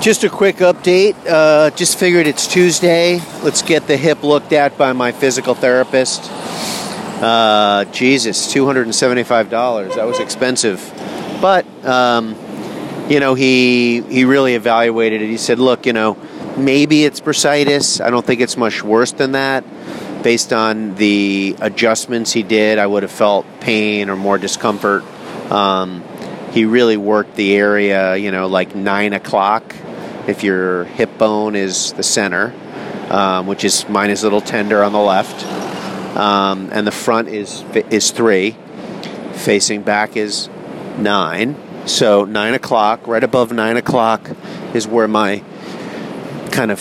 Just a quick update. Uh, just figured it's Tuesday. Let's get the hip looked at by my physical therapist. Uh, Jesus, $275. That was expensive. But, um, you know, he, he really evaluated it. He said, look, you know, maybe it's bursitis. I don't think it's much worse than that. Based on the adjustments he did, I would have felt pain or more discomfort. Um, he really worked the area, you know, like nine o'clock if your hip bone is the center, um, which is mine is a little tender on the left, um, and the front is is three, facing back is nine. So nine o'clock, right above nine o'clock, is where my kind of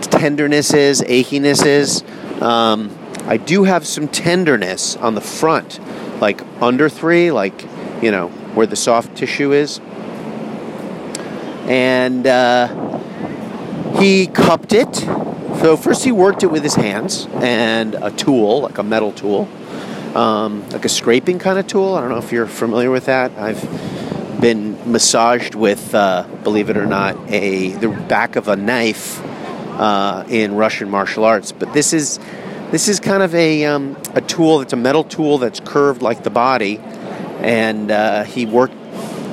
tenderness is, achiness is. Um, I do have some tenderness on the front, like under three, like you know where the soft tissue is and uh, he cupped it. So first he worked it with his hands and a tool, like a metal tool, um, like a scraping kind of tool. I don't know if you're familiar with that. I've been massaged with, uh, believe it or not, a the back of a knife uh, in Russian martial arts. But this is this is kind of a um, a tool. It's a metal tool that's curved like the body, and uh, he worked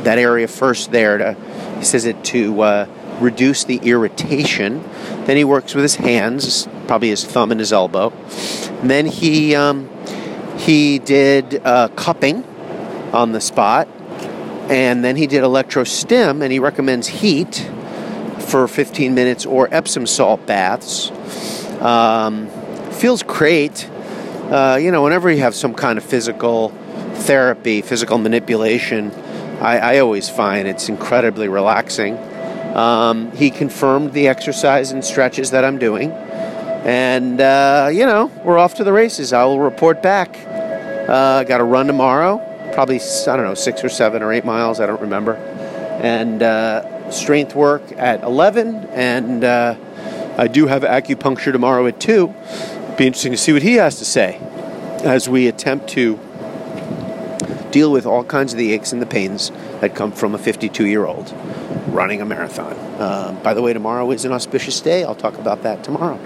that area first there to he says it to uh, reduce the irritation. Then he works with his hands, probably his thumb and his elbow. And then he um, he did uh, cupping on the spot, and then he did electrostim, and he recommends heat for 15 minutes or Epsom salt baths. Um, feels great. Uh, you know, whenever you have some kind of physical therapy, physical manipulation, I, I always find it's incredibly relaxing. Um, he confirmed the exercise and stretches that I'm doing. And, uh, you know, we're off to the races. I will report back. Uh, got to run tomorrow, probably, I don't know, six or seven or eight miles, I don't remember. And uh, strength work at 11. And uh, I do have acupuncture tomorrow at 2. Be interesting to see what he has to say as we attempt to deal with all kinds of the aches and the pains that come from a 52 year old running a marathon. Uh, by the way, tomorrow is an auspicious day. I'll talk about that tomorrow.